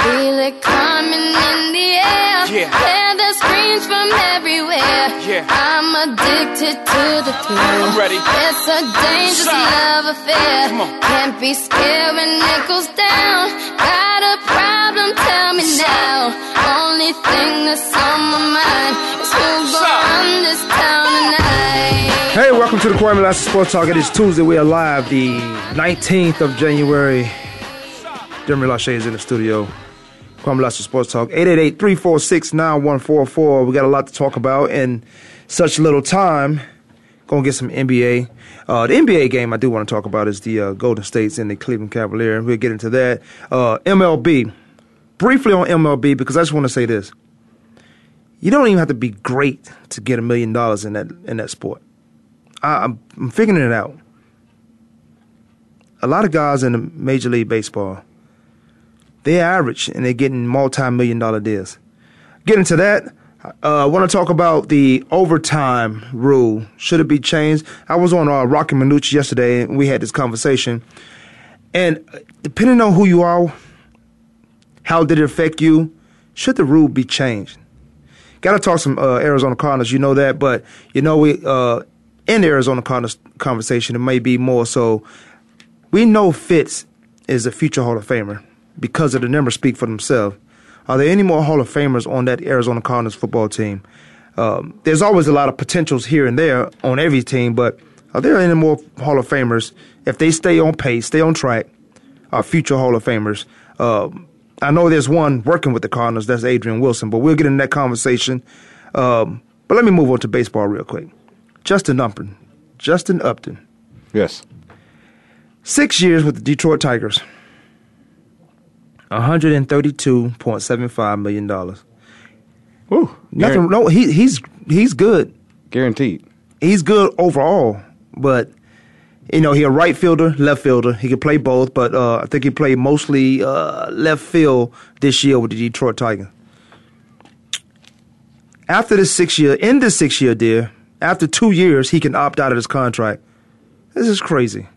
Feel it coming in the air. Yeah. Hear the screams from everywhere. Yeah. I'm addicted to the thrill. I'm ready. It's a dangerous Shine. love affair. Come on. Can't be scared when it goes down. Got a problem? Tell me now. Only thing that's on my mind is who's gonna run this town tonight. Hey, welcome to the Kwamie Lassiter Sports Talk. It is Tuesday. We are live the 19th of January. Jeremy Lachey is in the studio. Kwamie Lassiter Sports Talk. 888-346-9144. We got a lot to talk about in such little time. Gonna get some NBA. Uh, the NBA game I do want to talk about is the uh, Golden States and the Cleveland Cavaliers. We'll get into that. Uh, MLB. Briefly on MLB because I just want to say this. You don't even have to be great to get a million dollars in that in that sport. I, I'm, I'm figuring it out. A lot of guys in the Major League Baseball, they're average and they're getting multi-million dollar deals. Get into that. Uh, I want to talk about the overtime rule. Should it be changed? I was on uh, Rocky Minucci yesterday and we had this conversation. And uh, depending on who you are, how did it affect you? Should the rule be changed? Got to talk some uh, Arizona Cardinals. You know that, but you know we uh, in the Arizona Cardinals conversation. It may be more so. We know Fitz is a future Hall of Famer because of the numbers speak for themselves. Are there any more Hall of Famers on that Arizona Cardinals football team? Um, there's always a lot of potentials here and there on every team, but are there any more Hall of Famers if they stay on pace, stay on track? Are future Hall of Famers? Um, I know there's one working with the Cardinals. That's Adrian Wilson, but we'll get into that conversation. Um, but let me move on to baseball real quick. Justin Upton, Justin Upton, Yes. six years with the Detroit Tigers, one hundred and thirty-two point seven five million dollars. Woo. Nothing. Guaran- No, he he's he's good. guaranteed. He's good overall, but you know, he a right fielder, left fielder. He can play both, but uh, I think he played mostly uh, left field this year with the Detroit Tigers. After this six year, in this six year deal, after two years, he can opt out of his contract. This is crazy.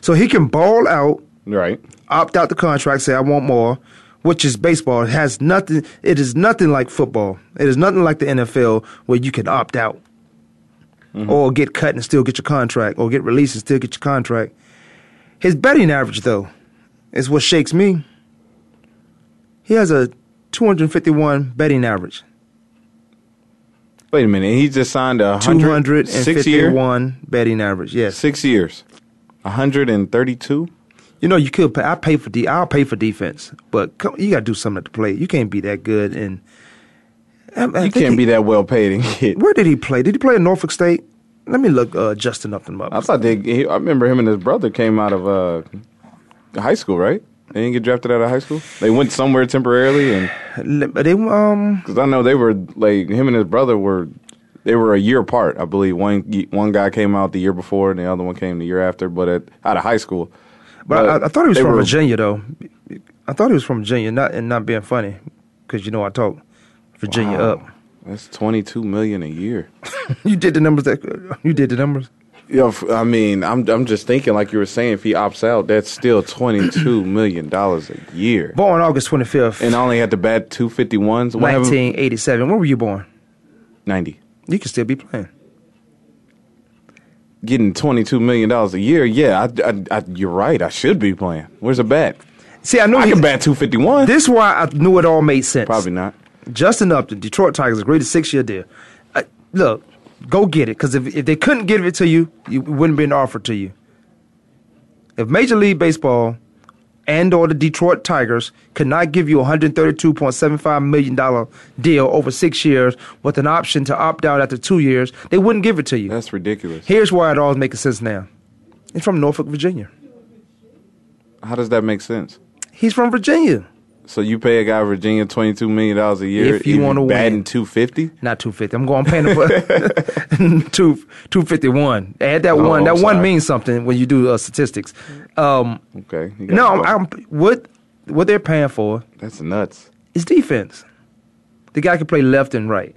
So he can ball out, Right. opt out the contract, say I want more, which is baseball. It has nothing. It is nothing like football. It is nothing like the NFL where you can opt out mm-hmm. or get cut and still get your contract, or get released and still get your contract. His betting average, though, is what shakes me. He has a 251 betting average. Wait a minute. He just signed a hundred six year 251 betting average. Yes. six years. hundred and thirty two. You know, you could pay. I pay for de- I'll pay for defense, but come, you got to do something at the plate. You can't be that good. And I, I You can't he- be that well paid and get. Where did he play? Did he play in Norfolk State? Let me look uh, Justin Upton up. I thought they. He, I remember him and his brother came out of uh, high school, right? They didn't get drafted out of high school. They went somewhere temporarily, and they um because I know they were like him and his brother were. They were a year apart, I believe. One one guy came out the year before, and the other one came the year after. But at, out of high school. But I, I thought he was from were- Virginia, though. I thought he was from Virginia, not and not being funny, because you know I talk Virginia Wow. up. That's twenty two million a year. You did the numbers. That you did the numbers. Yeah, I mean, I'm I'm just thinking, like you were saying, if he opts out, that's still twenty two million dollars a year, Born August twenty fifth, and I only had to bat two fifty ones. nineteen eighty seven. Where were you born? ninety. You can still be playing. Getting twenty two million dollars a year, yeah, I, I, I, you're right. I should be playing. Where's the bat? See, I knew I he, can bat two fifty one. This is why I knew it all made sense. Probably not. Justin Upton, Detroit Tigers, agreed to six year deal. Uh, look, go get it, because if, if they couldn't give it to you, you it wouldn't been offered to you. If Major League Baseball and or the Detroit Tigers could not give you a $132.75 million deal over six years with an option to opt out after two years, they wouldn't give it to you. That's ridiculous. Here's why it all makes sense now. It's from Norfolk, Virginia. How does that make sense? He's from Virginia. So you pay a guy Virginia twenty two million dollars a year If you wanna win. batting two fifty. Not two fifty. I'm going paying for two two fifty one. Add that Oh, one. That I'm one means something when you do uh, statistics. Um, Okay. no, I'm. I'm what what they're paying for That's nuts. is defense. The guy can play left and right.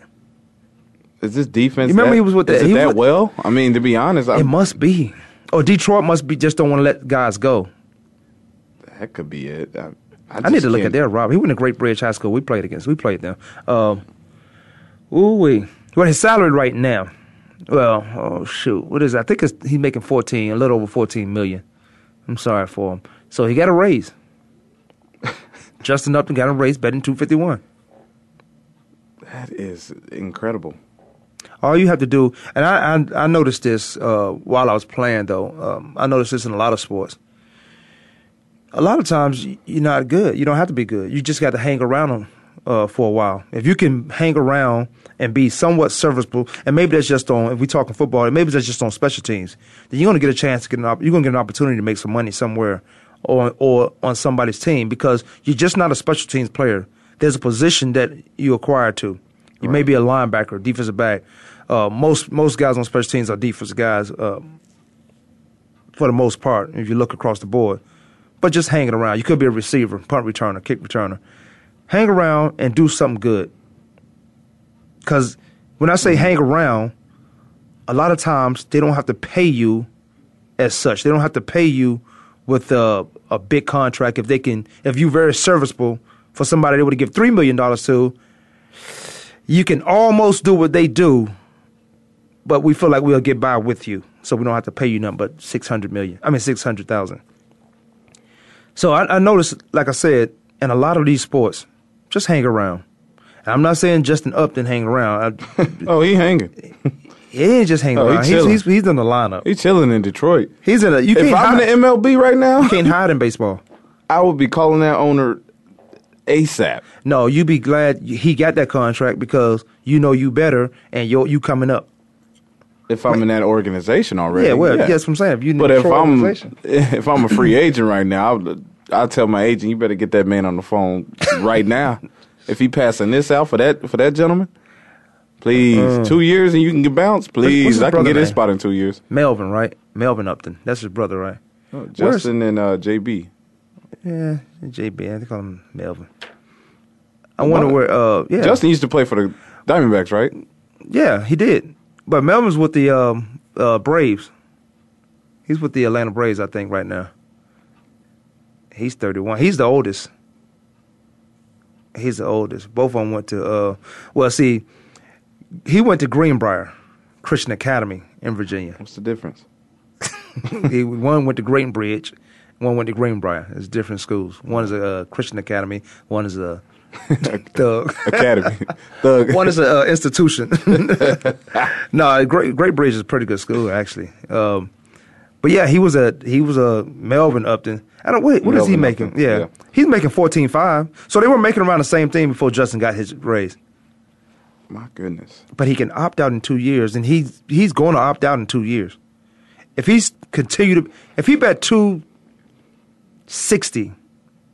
Is this defense? You remember that, he was with the- is he that was- well? I mean, to be honest, I, It must be. Or Detroit must be just don't want to let guys go. that could be it. I, I, need to look at can't- their Rob. He went to Great Bridge High School. We played against. We played them. Um, ooh wee. Well, his salary right now. Well, oh shoot, what is? That? I think it's, he's making fourteen, a little over fourteen million. I'm sorry for him. So he got a raise. Justin Upton got a raise, betting two fifty one. That is incredible. All you have to do, and I I, I noticed this uh, while I was playing though. Um, I noticed this in a lot of sports. A lot of times you're not good. You don't have to be good. You just got to hang around them uh, for a while. If you can hang around and be somewhat serviceable, and maybe that's just on if we're talking football, maybe that's just on special teams, then you're gonna get a chance to get an op- you're gonna get an opportunity to make some money somewhere or or on somebody's team because you're just not a special teams player. There's a position that you acquire to. You may be a linebacker, defensive back. Uh, most most guys on special teams are defensive guys uh, for the most part. If you look across the board, but just hanging around. You could be a receiver, punt returner, kick returner. Hang around and do something good. Because when I say mm-hmm. hang around, a lot of times they don't have to pay you as such. They don't have to pay you with a, a big contract if they can. If you're very serviceable for somebody they would give three million dollars to, you can almost do what they do, but we feel like we'll get by with you, so we don't have to pay you nothing but six hundred million. I mean six hundred thousand. So I, I noticed, like I said, in a lot of these sports, just hang around. And I'm not saying Justin Upton hang around. I, Oh, he hanging. he ain't just hanging Oh, he. He's, he's he's in the lineup. He's chilling in Detroit. He's in a. You If can't I'm hide, in the MLB right now, you can't hide in baseball. I would be calling that owner ASAP. No, you'd be glad he got that contract because you know you better and you you coming up. If I'm in that organization already, Yeah, well, that's what I'm saying. If you But if I'm if I'm a free agent right now, I'll, I'll tell my agent, you better get that man on the phone right now. if he passing this out for that for that gentleman, please, two years and you can get bounced. Please, I can get his spot in two years. Melvin, right? Melvin Upton. That's his brother, right? Where's- Justin and uh, JB. Yeah, JB. I call him Melvin. I wonder where. Uh, yeah, Justin used to play for the Diamondbacks, right? Yeah, he did. But Melvin's with the um, uh, Braves. He's with the Atlanta Braves, I think, right now. He's 31. He's the oldest. He's the oldest. Both of them went to, uh, well, see, he went to Greenbrier Christian Academy in Virginia. What's the difference? he, one went to Green Bridge, one went to Greenbrier. It's different schools. One is a uh, Christian Academy, one is a thug. Academy. Thug. One is an uh, institution. no, Great Great Bridge is a pretty good school actually. Um, but yeah, he was a he was a Melvin Upton. I don't wait. What is he making? Yeah. yeah. he's making fourteen five. So they were making around the same thing before Justin got his raise. My goodness. But he can opt out in two years, and he's he's going to opt out in two years. If he's continue to if he bet two sixty,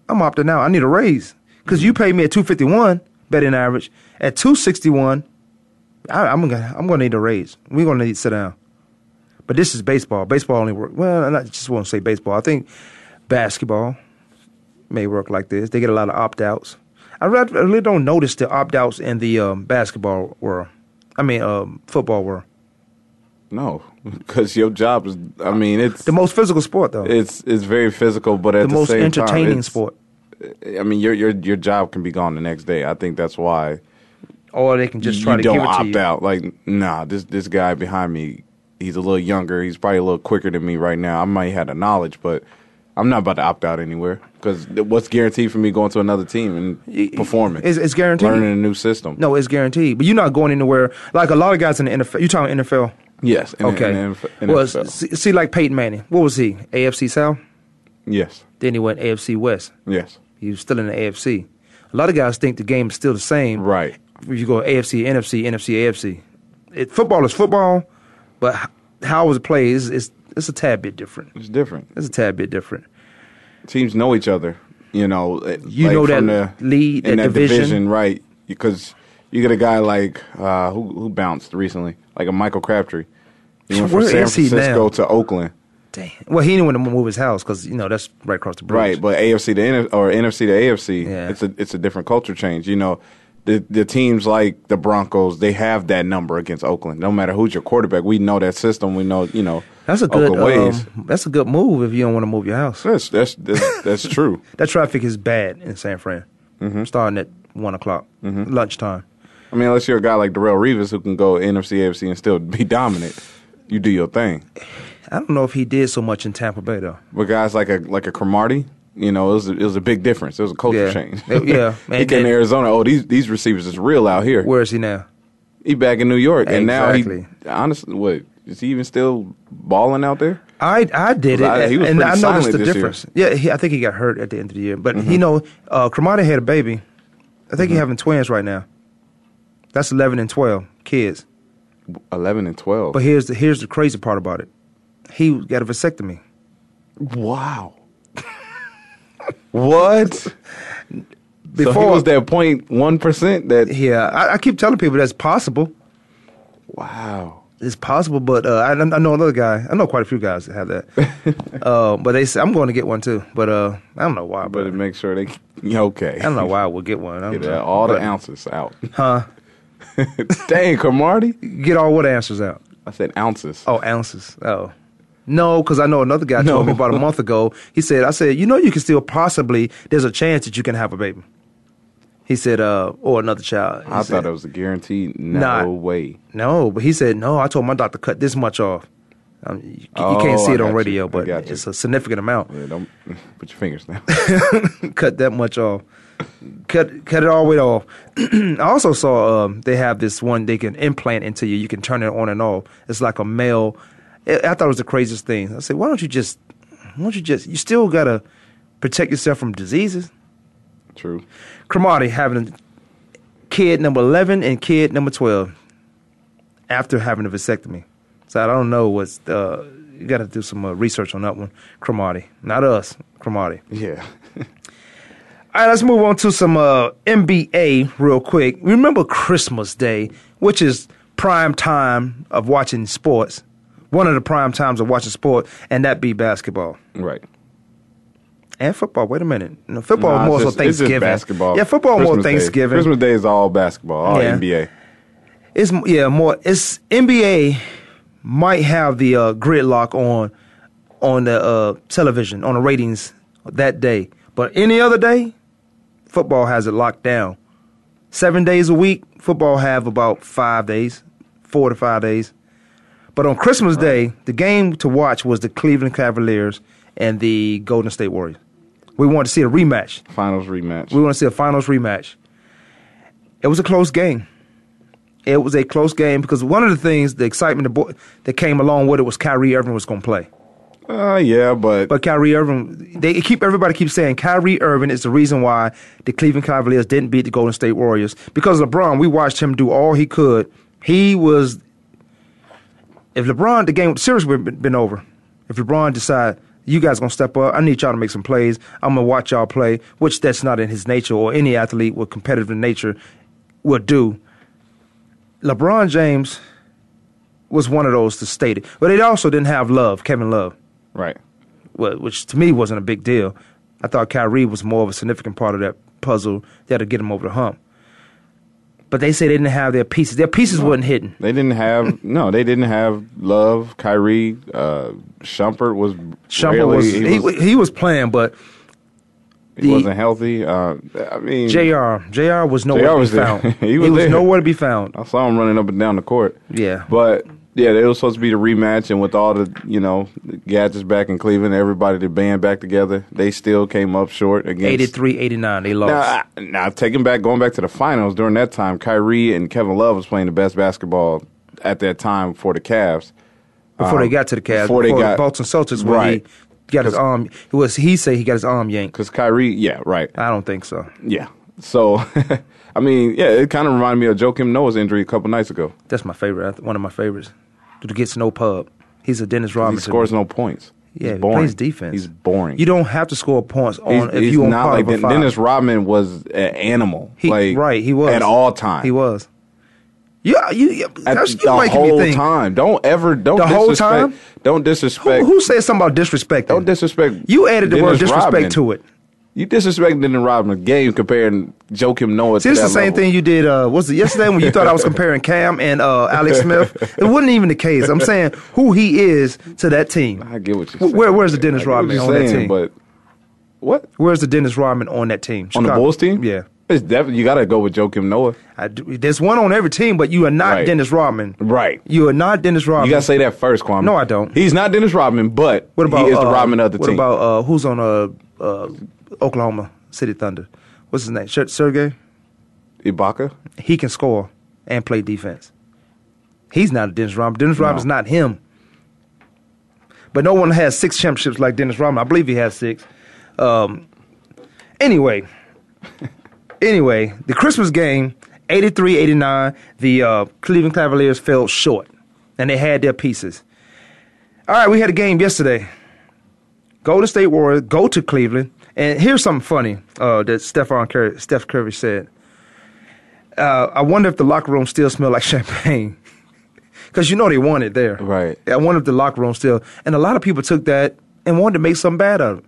I'm opting out. I need a raise because you paid me at two fifty one betting average at two sixty one. I'm gonna I'm gonna need a raise. We're gonna need to sit down. But this is baseball. Baseball only work well. I just won't say baseball. I think basketball may work like this. They get a lot of opt outs. I really don't notice the opt outs in the um, basketball world. I mean, um, football world. No, because your job is. I mean, it's The most physical sport, though. it's it's very physical, but at the the, most entertaining time, sport. I mean, your your your job can be gone the next day. I think that's why Or they can just try you to don't give it to opt you. out. Like, nah, this this guy behind me, he's a little younger. He's probably a little quicker than me right now. I might have the knowledge, but I'm not about to opt out anywhere because what's guaranteed for me going to another team and performing? It's, it's guaranteed. learning a new system. No, it's guaranteed. But you're not going anywhere. Like a lot of guys in the NFL. You're talking NFL? Yes. in- Okay. in the NF- well, see, see, like Peyton Manning. What was he? AFC South. yes. Then he went AFC West. Yes. He was still in the AFC. A lot of guys think the game is still the same. Right. If you go AFC, NFC, NFC, AFC. It, football is football, but how it was played is it's, a tad bit different. It's different. It's a tad bit different. teams know each other. You know, You know from that lead, in that that division. right? Because you get a guy like uh, who who bounced recently, like a Michael Crabtree. He went from Where San is Francisco to Oakland. Damn. Well, he didn't want to move his house because you know that's right across the bridge. Right, but AFC to N- or NFC to AFC, Yeah. it's a it's a different culture change. You know, the the teams like the Broncos, they have that number against Oakland. No matter who's your quarterback, we know that system. We know, you know, that's a good. Ways. Um, that's a good move if you don't want to move your house. That's that's that's, that's true. That traffic is bad in San Fran. Mm-hmm. Starting at one o'clock, lunchtime. I mean, unless you're a guy like Darrelle Revis who can go NFC, AFC, and still be dominant, you do your thing. I don't know if he did so much in Tampa Bay though. But guys like a like a Cromartie, you know, it was a, it was a big difference. It was a culture Yeah. change. Yeah. he came to Arizona. Oh, these these receivers is real out here. Where is he now? He back in New York, and now he honestly, what is he even still balling out there? I I did it, I- he was and I noticed the this year. difference. Yeah, he, I think he got hurt at the end of the year, but Mm-hmm. you know, uh, Cromartie had a baby. I think he's having twins right now. That's eleven and twelve kids. Eleven and twelve. But here's the here's the crazy part about it. He got a vasectomy. wow. What? so Before he was that point one percent. That yeah, I, I keep telling people that's possible. wow. It's possible, but uh, I, I know another guy. I know quite a few guys that have that. uh, but they say I'm going to get one too. But uh, I don't know why. But make sure they okay. I don't know why I would get one. I Get all the ounces out. Huh? Dang, Cromartie. Get all what answers out? I said ounces. Oh, ounces. Oh. No, because I know another guy No. told me about a month ago. He said, I said, you know, you can still possibly, there's a chance that you can have a baby. He said, uh, or another child. He I said, thought it was a guarantee. No Nah. way. No, but he said, no, I told my doctor cut this much off. Um, you, you can't Oh, see it on got you. radio, but it's a significant amount. Yeah, don't put your fingers down. cut that much off. Cut cut it all the way off. I also saw um, they have this one they can implant into you. You can turn it on and off. It's like a male. I thought it was the craziest thing. I said, why don't you just, why don't you just, you still gotta protect yourself from diseases. True. Cromartie having a kid number eleven and kid number twelve after having a vasectomy. So I don't know what's. Uh, you got to do some uh, research on that one. Cromartie, not us. Cromartie. Yeah. All right, let's move on to some uh, NBA real quick. Remember Christmas Day, which is prime time of watching sports. One of the prime times of watching sport, and that be basketball right. and football. Wait a minute, no, football Nah, more so just- just Thanksgiving. basketball. Yeah, football more Christmas Day. Thanksgiving. Christmas Day is all basketball, all Yeah. NBA. It's yeah more. It's NBA might have the uh, gridlock on on the uh, television on the ratings that day, but any other day, football has it locked down. Seven days a week, football have about five days, four to five days. But on Christmas Day, the game to watch was the Cleveland Cavaliers and the Golden State Warriors. We wanted to see a rematch. Finals rematch. We want to see a finals rematch. It was a close game. It was a close game because one of the things, the excitement that that came along with it was Kyrie Irving was going to play. uh, yeah, but, But Kyrie Irving, they keep everybody keeps saying Kyrie Irving is the reason why the Cleveland Cavaliers didn't beat the Golden State Warriors because LeBron. We watched him do all he could. He was. If LeBron, the game, the series would have been over. If LeBron decide you guys gonna step up, I need y'all to make some plays. I'm gonna watch y'all play, which that's not in his nature or any athlete with competitive nature would do. LeBron James was one of those to state it, but they also didn't have Love, Kevin Love right. which to me wasn't a big deal. I thought Kyrie was more of a significant part of that puzzle that to get him over the hump. But they say they didn't have their pieces. Their pieces wasn't hidden. They didn't have no. They didn't have Love, Kyrie, uh, Shumpert was Shumpert rarely- was he, he, was he was playing, but he the- wasn't healthy. Uh, I mean, Jr. Jr. was nowhere JR to be there. found. He was there. nowhere to be found. I saw him running up and down the court. Yeah. But yeah, it was supposed to be the rematch, and with all the you know the gadgets back in Cleveland, everybody the band back together, they still came up short against 83, 89, they lost. Now, now taking back, going back to the finals during that time, Kyrie and Kevin Love was playing the best basketball at that time for the Cavs. before they um, got to the Cavs, before they got- Boston Celtics, when Right. he got his arm. It was he say he got his arm yanked. Because Kyrie, yeah, right, I don't think so. yeah. So, I mean, yeah, it kind of reminded me of Joakim Noah's injury a couple nights ago. That's my favorite. One of my favorites. To get to pub. He's a Dennis Rodman. He scores no points. Yeah, he's he boring. plays defense. He's boring. You don't have to score points on He's, if he's you on not like Den- Dennis Rodman was an animal. He, like right, he was at all times. He was. Yeah, you. you At that's, you the whole time. Don't ever don't The whole disrespect. time? Don't disrespect. who said something about disrespect? don't disrespect. You added the word disrespect Rodman. to it. You disrespecting Dennis Rodman's game comparing Joakim Noah. See, to is the same level. thing you did. Uh, was it yesterday when you thought I was comparing Cam and uh, Alex Smith? It wasn't even the case. I'm saying who he is to that team. I get what you're saying. where- where's the Dennis Rodman on that team? But what Where's the Dennis Rodman on that team? on the Bulls team? Yeah. it's definitely you got to go with Joakim Noah. I do, there's one on every team, but you are not Right. Dennis Rodman. Right. You are not Dennis Rodman. You got to say that first, Kwamie. No, I don't. He's not Dennis Rodman, but What about he is the uh, Rodman of the what team. about uh, who's on a uh, Oklahoma City Thunder? What's his name? Sergey. Ibaka? He can score and play defense. He's not a Dennis Rodman. Dennis No. Rodman's not him. But no one has six championships like Dennis Rodman. I believe he has six. Um, anyway, anyway, the Christmas game, 83-89, the uh, Cleveland Cavaliers fell short, and they had their pieces. All right, we had a game yesterday. Golden State Warriors go to Cleveland, and here's something funny uh, that Stephon Curry, Steph Curry said. Uh, I wonder if the locker room still smell like champagne, because you know they want it there. Right. I wonder if the locker room still, and a lot of people took that and wanted to make something bad of it.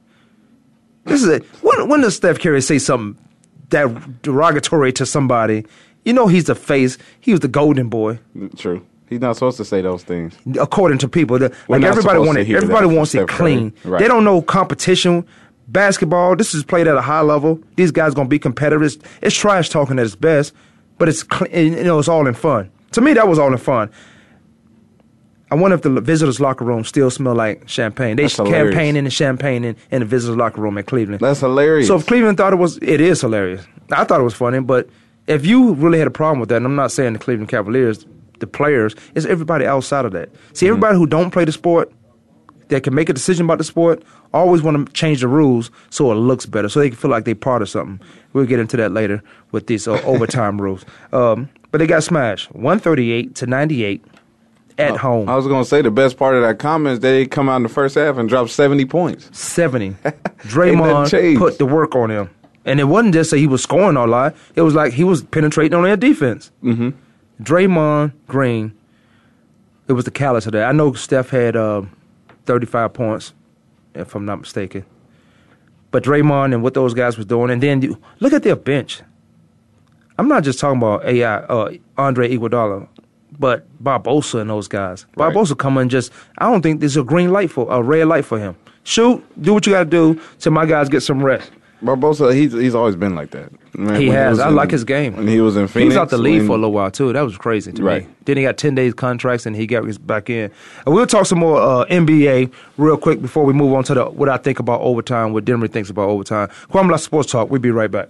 This is it. When, when does Steph Curry say something that derogatory to somebody? You know he's the face. He was the golden boy, True. He's not supposed to say those things. according to people. The- like everybody wanted, everybody that wants it clean. Right. They don't know competition. Basketball. This is played at a high level. These guys gonna be competitive. It's, trash talking at its best, but it's you know it's all in fun. To me, that was all in fun. I wonder if the visitors' locker room still smell like champagne. They That's campaigning and champagne in, in the visitors' locker room at Cleveland. That's hilarious. So if Cleveland thought it was, it is hilarious. I thought it was funny, but if you really had a problem with that, and I'm not saying the Cleveland Cavaliers, the players, it's everybody outside of that. See, Mm-hmm. everybody who don't play the sport, that can make a decision about the sport, always want to change the rules so it looks better, so they can feel like they're part of something. We'll get into that later with these uh, overtime rules. Um, but they got smashed, 138 to 98 at home. I was gonna say the best part of that comment is they come out in the first half and drop seventy points. 70. Draymond put the work on him. And it wasn't just that he was scoring a lot. It was like he was penetrating on their defense. Mm-hmm. Draymond Green, it was the callous of that. I know Steph had uh, 35 points, if I'm not mistaken. But Draymond and what those guys were doing. And then you, look at their bench. I'm not just talking about AI, uh, Andre Iguodala, but Barbosa and those guys. Right. Barbosa come and just, I don't think there's a green light for, a red light for him. Shoot, do what you got to do till my guys get some rest. Barbosa, he's he's always been like that. Man, He has. was I in- like his game. When he was in He Phoenix, was out the league when- for a little while too. That was crazy to me. Right. Then he got ten days contracts and he got his back in. And we'll talk some more uh, NBA real quick before we move on to the what I think about overtime, what Denver thinks about overtime. Kwamie La Sports Talk. We'll be right back.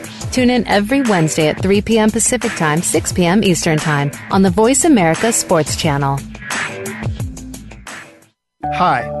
Tune in every Wednesday at 3 p.m. Pacific Time, 6 p.m. Eastern Time on the Voice America Sports Channel. Hi,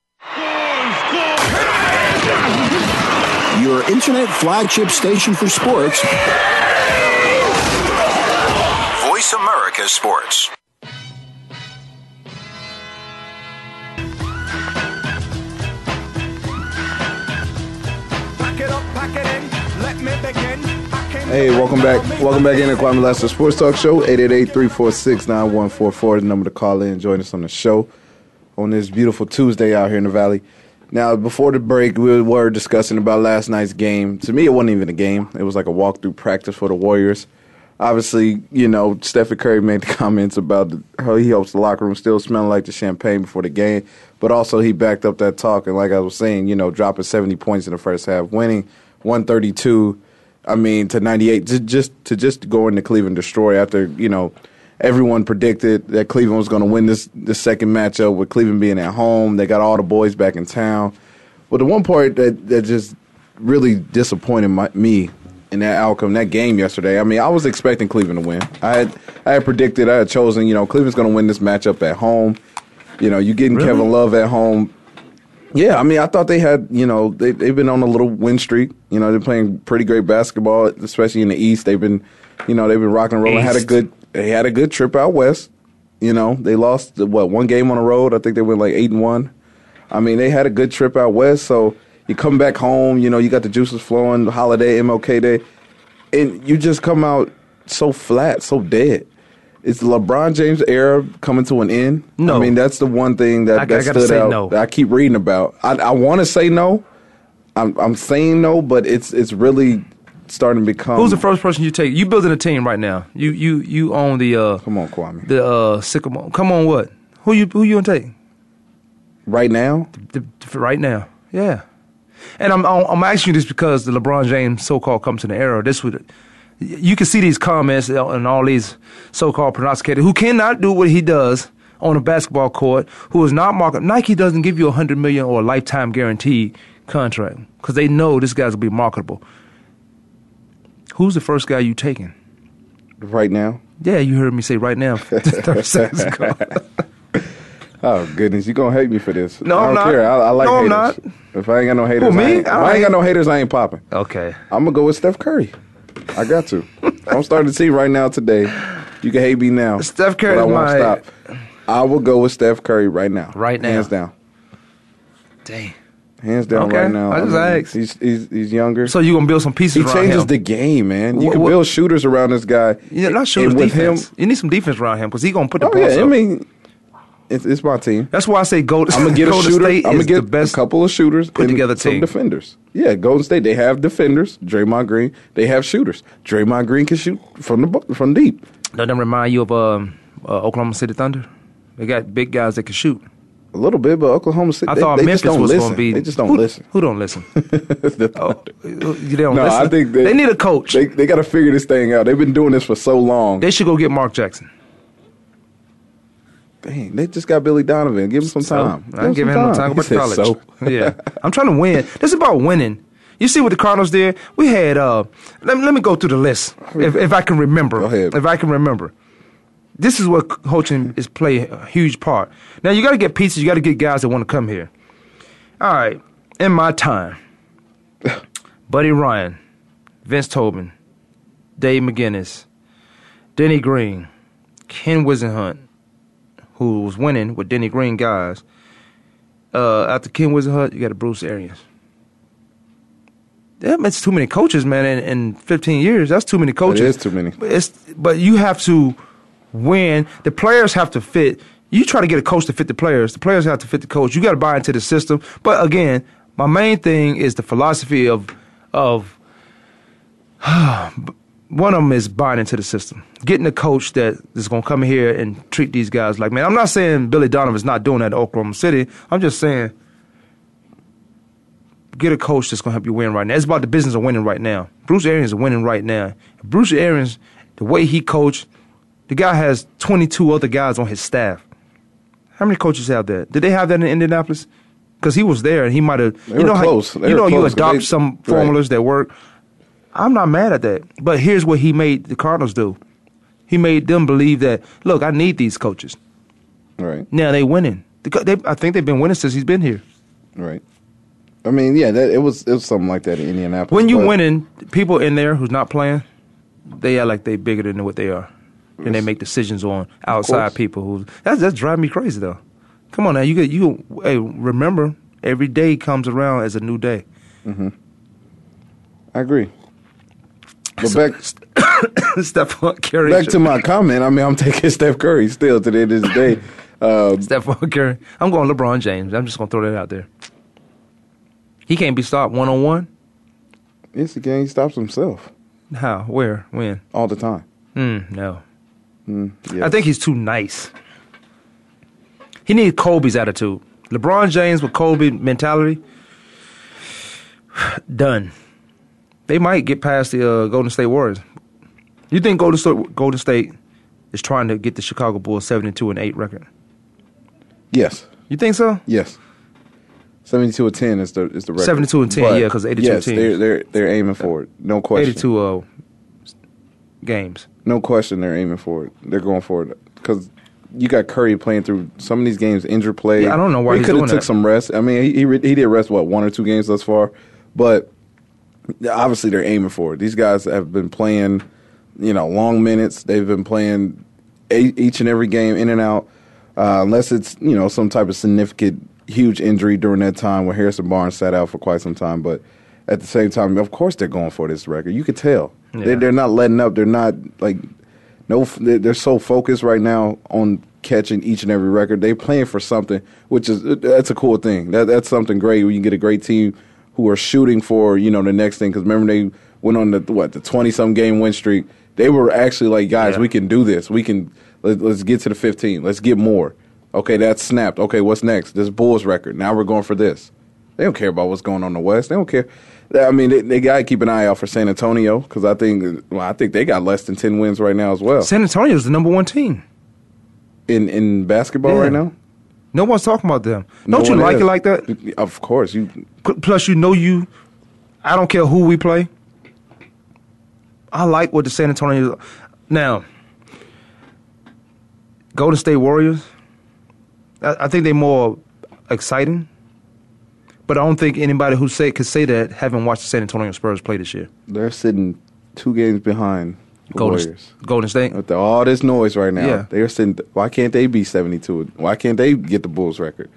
Your internet flagship station for sports. Voice America Sports. Hey, welcome back. Welcome back in to Kwamie Lassiter Sports Talk Show. 888-346-9144 the number to call in. Join us on the show on this beautiful Tuesday out here in the Valley. Now, before the break, we were discussing about last night's game. To me, it wasn't even a game. It was like a walkthrough practice for the Warriors. Obviously, you know, Stephen Curry made the comments about how he hopes the locker room still smelling like the champagne before the game, but also he backed up that talk. And like I was saying, you know, dropping 70 points in the first half, winning 132 I mean, to 98, just, just to just go into Cleveland destroy after you know everyone predicted that Cleveland was going to win this the second matchup with Cleveland being at home. They got all the boys back in town. But the one part that that just really disappointed my, me in that outcome, that game yesterday. I mean, I was expecting Cleveland to win. I had I had predicted, I had chosen, you know, Cleveland's going to win this matchup at home. You know, you getting Really? Kevin Love at home. Yeah, I mean, I thought they had, you know, they they've been on a little win streak. You know, they're playing pretty great basketball, especially in the East. They've been, you know, they've been rocking and rolling. Had a good, they had a good trip out west. You know, they lost what one game on the road. I think they went like eight and one. I mean, they had a good trip out west. So you come back home, you know, you got the juices flowing, holiday, MLK Day, and you just come out so flat, so dead. It's the LeBron James era coming to an end. No. I mean that's the one thing that, I- I that gotta stood out no. that I keep reading about. I, I want to say no. I'm I'm saying no, but it's it's really starting to become. Who's the first person you take? You building a team right now. You you you own the uh Come on, Kwamie. the uh sycamore. Come on, what? Who you who you gonna take? right now, The, the- right now, yeah. And I'm I'm asking you this because the LeBron James so-called comes to the era. This would you can see these comments and all these so-called prognosticators who cannot do what he does on a basketball court. Who is not market. Nike doesn't give you a hundred million or a lifetime guarantee contract because they know this guy's gonna be marketable. Who's the first guy you taking? right now. Yeah, you heard me say right now, 30 seconds ago. Oh goodness, you gonna hate me for this? No, I I'm don't not. care. I, I like No, I'm haters. If I ain't got no haters, Who, me? I ain't, if I I ain't got no haters. I ain't popping. Okay. I'm gonna go with Steph Curry. I got to. I'm starting to see right now today. You can hate me now. Steph Curry I won't my- stop. I will go with Steph Curry right now. Right now. hands down. Dang. Hands down Okay. right now. I just asked. He's, he's he's younger. So you gonna build some pieces he changes him? the game, man. You Wha- can what- build shooters around this guy. Yeah, not shooters. with defense. him. you need some defense around him because he gonna put the Oh ball. yeah, I mean, it's, it's my team. that's why I say Golden. I'm gonna get a shooter. State I'm gonna get the best. a couple of shooters. put together some team. defenders. Yeah, Golden State. They have defenders. Draymond Green. They have shooters. Draymond Green can shoot from the from deep. Doesn't that remind you of um, uh, Oklahoma City Thunder? They got big guys that can shoot. A little bit, but Oklahoma City. I they, thought they Memphis don't was listen. gonna be. They just don't who, listen. Who don't listen? Oh, they don't no, listen. I think they, need a coach. They They, they got to figure this thing out. They've been doing this for so long. They should go get Mark Jackson. Dang, they just got Billy Donovan. Give him some So, time. I ain't giving him no time. Go back to college. so. yeah, I'm trying to win. This is about winning. You see what the Cardinals did? We had. uh Let me let me go through the list if if I can remember. Go ahead. If I can remember. This is what coaching is play a huge part. Now you got to get pieces. You got to get guys that want to come here. All right. In my time, Buddy Ryan, Vince Tobin, Dave McGinnis, Denny Green, Ken Whisenhunt, who was winning with Denny Green guys. Uh, after Ken Whisenhunt, you got a Bruce Arians. That's too many coaches, man. In, in 15 years, that's too many coaches. It is too many. But it's but you have to win. The players have to fit. You try to get a coach to fit the players. The players have to fit the coach. You got to buy into the system. But again, my main thing is the philosophy of of one of them is buying into the system. Getting a coach that is going to come here and treat these guys like man. I'm not saying Billy Donovan's not doing that at Oklahoma City. I'm just saying get a coach that's going to help you win right now. It's about the business of winning right now. Bruce Arians is winning right now. Bruce Arians, the way he coached, the guy has 22 other guys on his staff. How many coaches have that? Did they have that in Indianapolis? Because he was there and he might have. You know, close. They you know, you adopt they- some right. formulas that work. I'm not mad at that. But here's what he made the Cardinals do. He made them believe that, look, I need these coaches. Right, Now they're winning. The They, I think they've been winning since he's been here. right. I mean, yeah, that, it was it was something like that in Indianapolis. When you winning, people in there who's not playing, they act like they bigger than what they are, and they make decisions on outside people who that's that's driving me crazy though. Come on now, you get you hey remember every day comes around as a new day. I agree. But back Stephon Curry. back to my comment. I mean, I'm taking Steph Curry still to the end of the day. Um, Stephon Curry. I'm going LeBron James. I'm just going to throw that out there. He can't be stopped one on one. it's the game. He stops himself How? Where? When? all the time. Mm, no. Yeah. I think he's too nice. He needs Kobe's attitude. LeBron James with Kobe mentality, done. They might get past the uh, Golden State Warriors. You think Golden State, Golden State is trying to get the Chicago Bulls seventy-two and eight record? yes, You think so? yes. Seventy-two and ten is the is the record. 72 and 10, But yeah, 'cause 82 yes, teams. They're they're they're aiming for it. No question. Eighty-two uh, games. No question, they're aiming for it. They're going for it because you got Curry playing through some of these games, injured play. Yeah, I don't know why he could have took that. some rest. I mean, he he, he did rest what one or two games thus far, but obviously they're aiming for it. These guys have been playing, you know, long minutes. They've been playing each and every game in and out, uh, unless it's you know some type of significant huge injury during that time where Harrison Barnes sat out for quite some time. But at the same time, of course, they're going for this record. You could tell Yeah. they, they're not letting up. They're not like no. They're so focused right now on catching each and every record. They're playing for something, which is uh, that's a cool thing. That that's something great when you get a great team who are shooting for you know the next thing. Because remember they went on the what the twenty some game win streak. They were actually like, guys, Yeah. we can do this. We can let, let's get to the fifteen. Let's get more. Okay, that's snapped. Okay, what's next? This Bulls record. Now we're going for this. They don't care about what's going on in the West. They don't care. I mean, they, they got to keep an eye out for San Antonio because I think, well, I think they got less than ten wins right now as well San Antonio is the number one team. in in basketball Yeah. right now. No one's talking about them. Don't you like it like that? Of course, you. Plus, you know you. I don't care who we play. I like what the San Antonio. Now, Golden State Warriors. I, I think they're more exciting, but I don't think anybody who say could say that haven't watched the San Antonio Spurs play this year. They're sitting two games behind the Golden, Warriors. Golden State. With the, all this noise right now, Yeah. they're sitting. Why can't they be seventy two? Why can't they get the Bulls record?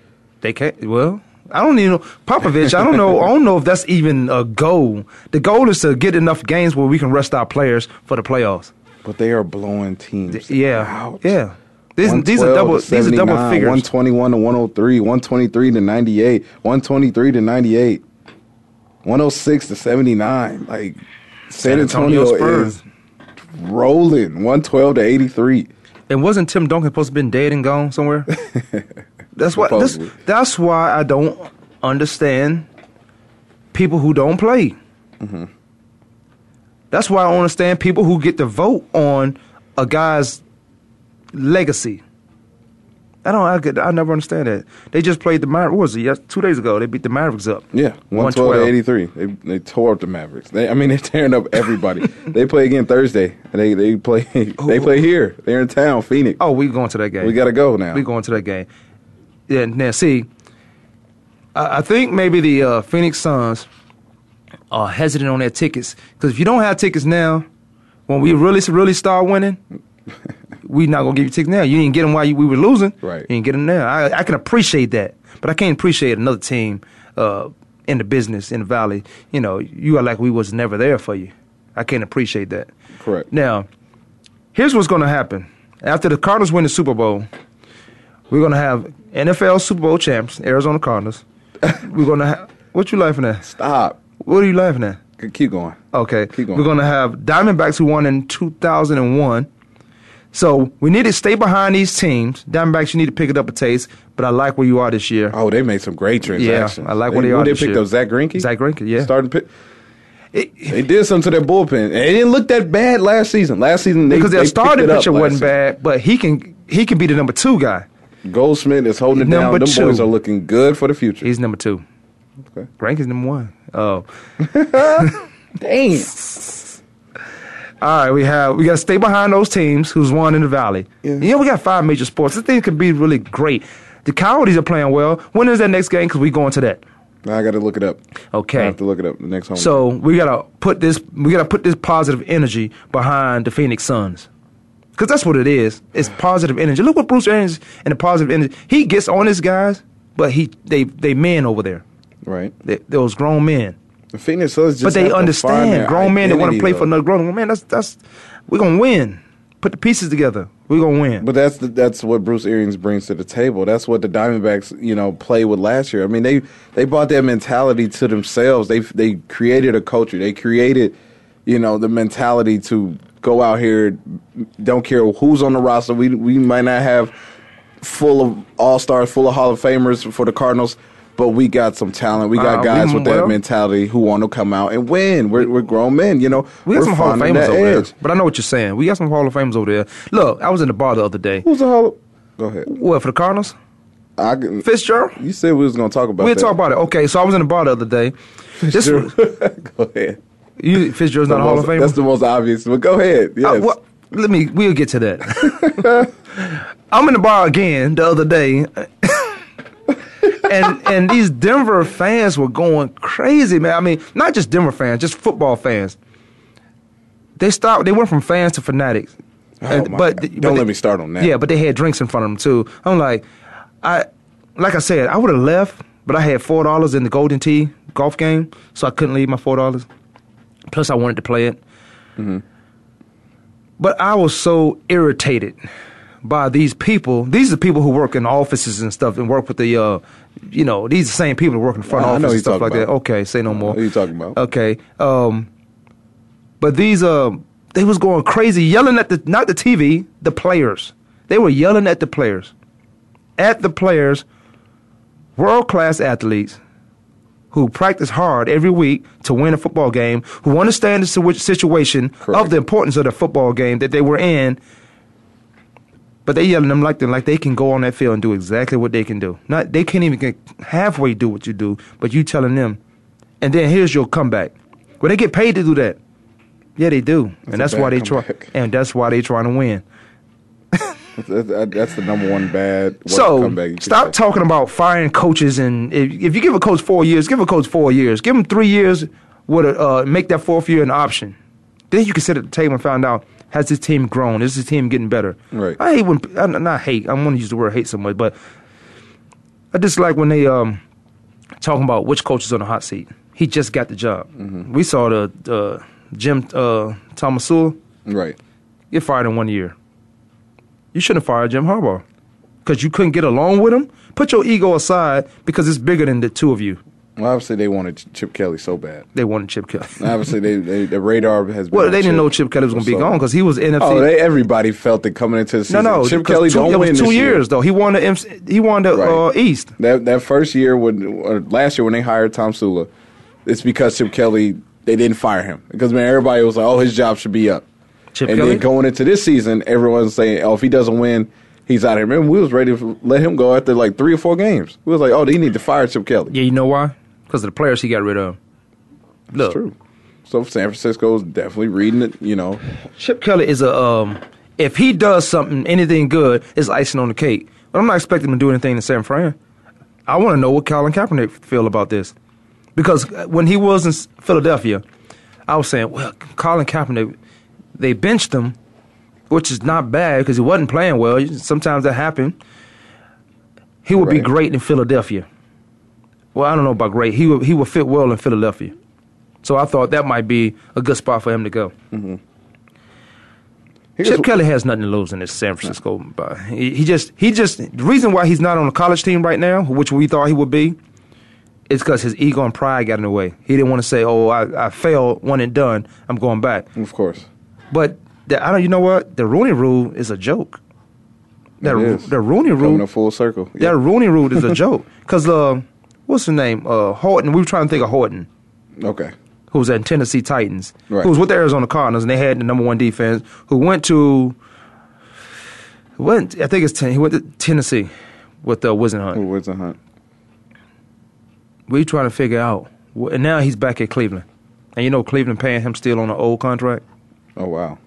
They can't. Well, I don't even know Popovich. I don't know. I don't know if that's even a goal. The goal is to get enough games where we can rest our players for the playoffs. But they are blowing teams. Yeah, out. yeah. These, these are double. These are double figures. 121 to 103, 123 to 98, 123 to 98, 106 to 79. Like San San Antonio, Antonio Spurs. is rolling. 112 to 83. And wasn't Tim Duncan supposed to been dead and gone somewhere? that's why. This, that's why I don't understand people who don't play. Mm-hmm. That's why I understand people who get to vote on a guy's legacy. I don't. I, could, I never understand that. They just played the Mavericks. What was it? Yes, two days ago. They beat the Mavericks up. Yeah, 112 to 83. They they tore up the Mavericks. They, I mean, they're tearing up everybody. they play again Thursday. They they play they play here. They're in town, Phoenix. Oh, we going to that game. we got to go now. We going to that game. Yeah, now see, I, I think maybe the uh, Phoenix Suns are hesitant on their tickets because if you don't have tickets now, when we really really start winning, we not gonna give you tickets now. You didn't get them while you, we were losing. Right. You didn't get them now. I, I can appreciate that, but I can't appreciate another team uh, in the business in the valley. You know, you are like we was never there for you. I can't appreciate that. Correct. Now, here's what's going to happen. After the Cardinals win the Super Bowl, we're going to have NFL Super Bowl champs, Arizona Cardinals. we're going to have. What you laughing at? Stop. What are you laughing at? Keep going. Okay. Keep going. We're going to have Diamondbacks who won in 2001. So we need to stay behind these teams. Diamondbacks, you need to pick it up a taste, but I like where you are this year. Oh, they made some great transactions. Yeah, I like they, what they are They this picked year. up Zack Greinke. Zack Greinke, yeah. Starting pick. It- They did something to their bullpen. It didn't look that bad last season. Last season, they, because their picked starting pitcher wasn't season. bad, but he can he can be the number two guy. Goldschmidt is holding it down. Them two. boys are looking good for the future. He's number two. Okay. Greinke's number one. Oh. Dang. All right, we have we got to stay behind those teams who's won in the valley. Yeah. You know, we got five major sports. This thing could be really great. The Coyotes are playing well. When is that next game? Because we going to that. I got to look it up. Okay. I have to look it up. The next home. So we gotta put this we gotta put this positive energy behind the Phoenix Suns. Cause that's what it is. It's positive energy. Look what Bruce Arians and the positive energy. He gets on his guys, but he they they men over there. right. They, those grown men. The Phoenix Suns just but they have to find understand grown men that want to play though. for another grown man. That's that's we're gonna win. Put the pieces together. We're gonna win. But that's the, that's what Bruce Arians brings to the table. That's what the Diamondbacks, you know, play with last year. I mean, they they brought that mentality to themselves. They they created a culture. They created, you know, the mentality to go out here. Don't care who's on the roster. We we might not have full of all stars, full of Hall of Famers for the Cardinals. But we got some talent. We got Uh, we- guys with that well- mentality who want to come out and win. We're, we're grown men, you know. we got some Hall of Famers over edge. there. But I know what you're saying. We got some Hall of Famers over there. Look, I was in the bar the other day. Who's the Hall? Of, go ahead. What for the Cardinals? I, Fitzgerald. you said we was going to talk about. It. We'll talk about it. Okay, so I was in the bar the other day. This Go ahead. you, Fitzgerald's not a Hall of Most- Famer. That's the most obvious. But go ahead. Yes. Uh, well, let me. We'll get to that. I'm in the bar again the other day, and and these Denver fans were going crazy, man. I mean, not just Denver fans, just football fans. They stopped. They went from fans to fanatics. Oh, And- but God. Don't they- let me start on that. Yeah, but they had drinks in front of them too. I'm like, I like I said, I would have left, but I had four dollars in the Golden Tee golf game, so I couldn't leave my four dollars. Plus, I wanted to play it. Mm-hmm. But I was so irritated by these people. These are people who work in offices and stuff and work with the, uh, you know, these are the same people who work in the front office and stuff like talking that. Okay, say no more. What are you talking about? Okay. Um, but these, uh, they was going crazy, yelling at the, not the TV, the players. They were yelling at the players. At the players, world class athletes who practice hard every week to win a football game, who understand the situation Correct. of the importance of the football game that they were in. But they yelling them like them like they can go on that field and do exactly what they can do. Not they can't even get halfway do what you do, but you telling them. And then here's your comeback. Well, they get paid to do that. Yeah, they do, and that's why they try. And that's why they trying to win. That's, the number one bad So comeback. stop say. talking about firing coaches, and if, if you give a coach four years, give a coach four years. Give him three years with a uh, make that fourth year an option. Then you can sit at the table and find out has this team grown? Is this team getting better? Right. I hate when I, not hate. I'm to use the word hate so much, but I just like when they um talking about which coach is on the hot seat. He just got the job. Mm-hmm. We saw the uh, Jim uh, Tomsula Right. get fired in one year. You shouldn't have fired Jim Harbaugh because you couldn't get along with him. Put your ego aside because it's bigger than the two of you. Well, obviously they wanted Chip Kelly so bad. They wanted Chip Kelly. Obviously, they, they the radar has been. well, they didn't know Chip Kelly was going to be so gone because he was NFC. Oh, they, everybody felt it coming into the no, season. no, Chip Kelly two, don't it was win two this year. years though. He won the MC, he won the Right. uh, East. That that first year when or last year when they hired Tomsula, it's because Chip Kelly they didn't fire him because man everybody was like, oh his job should be up. Chip Kelly. and Kelly. then going into this season, everyone's saying, oh if he doesn't win, he's out of here. Remember, we was ready to let him go after like three or four games. We was like, oh they need to fire Chip Kelly. yeah, you know why? Because of the players he got rid of. Look, True. So San Francisco's definitely reading it. You know, Chip Kelly is a um. If he does something, anything good, it's icing on the cake. But I'm not expecting him to do anything in San Fran. I want to know what Colin Kaepernick feel about this, because when he was in Philadelphia, I was saying, well, Colin Kaepernick, they benched him, which is not bad because he wasn't playing well. Sometimes that happen. He would be great in Philadelphia. Well, I don't know about great. He would he would fit well in Philadelphia. So I thought that might be a good spot for him to go. Here's Chip Kelly has nothing to lose in this San Francisco. But he, he just he just the reason why he's not on the college team right now, which we thought he would be, is because his ego and pride got in the way. He didn't want to say, "Oh, I, I failed, one and done. I'm going back." of course. But the, I don't. You know what? The Rooney Rule is a joke. That the Rooney Rule Coming a full circle. That Rooney Rule is a joke. Cause uh, what's his name? Uh, Horton. We were trying to think of Horton Okay. who was at Tennessee Titans, Right. who was with the Arizona Cardinals, and they had the number one defense. Who went to went? I think it's ten, he went to Tennessee with the uh, Whisenhunt. Who was the hunt? We trying to figure out, and now he's back at Cleveland, and you know Cleveland paying him still on an old contract. Oh wow.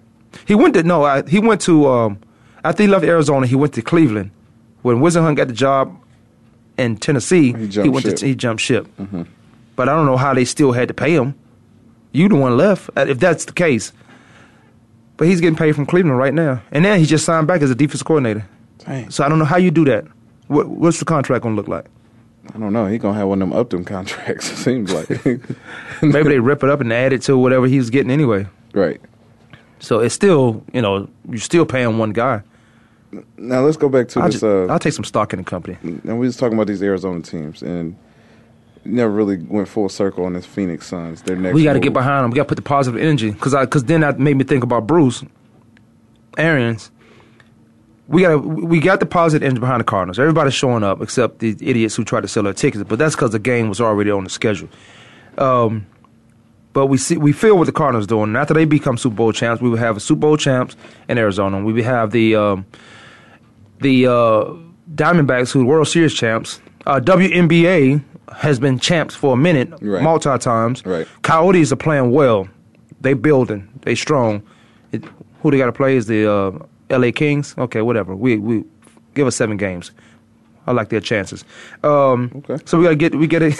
He went to no, I, he went to um, after he left Arizona, he went to Cleveland. When Whisenhunt got the job in Tennessee, He jumped went ship. to he jumped ship. But I don't know how they still had to pay him. You the one left, uh, if that's the case. But he's getting paid from Cleveland right now, and then he just signed back as a defense coordinator. Dang. So I don't know how you do that. What, what's the contract gonna look like? I don't know. He gonna have one of them up them contracts. It seems like. Maybe they rip it up and add it to whatever he's getting anyway. right. So it's still, you know, you're still paying one guy. Now let's go back to I'll, this. just, uh, I'll take some stock in the company. and we was talking about these Arizona teams, and never really went full circle on this Phoenix Suns. Their next. We got to get behind them. We got to put the positive energy because because then that made me think about Bruce Arians. We got we got the positive energy behind the Cardinals. Everybody's showing up except the idiots who tried to sell their tickets, but that's because the game was already on the schedule. Um, but we see we feel what the Cardinals doing. And after they become Super Bowl champs, we will have a Super Bowl champs in Arizona. We would have the um, the uh, Diamondbacks, who are World Series champs. Uh, WNBA has been champs for a minute, Right. multi times. Right. Coyotes are playing well. They building. They strong. It, who they got to play is the uh, L.A. Kings. Okay, whatever. We we give us seven games. I like their chances. Um, Okay. So we gotta get we gotta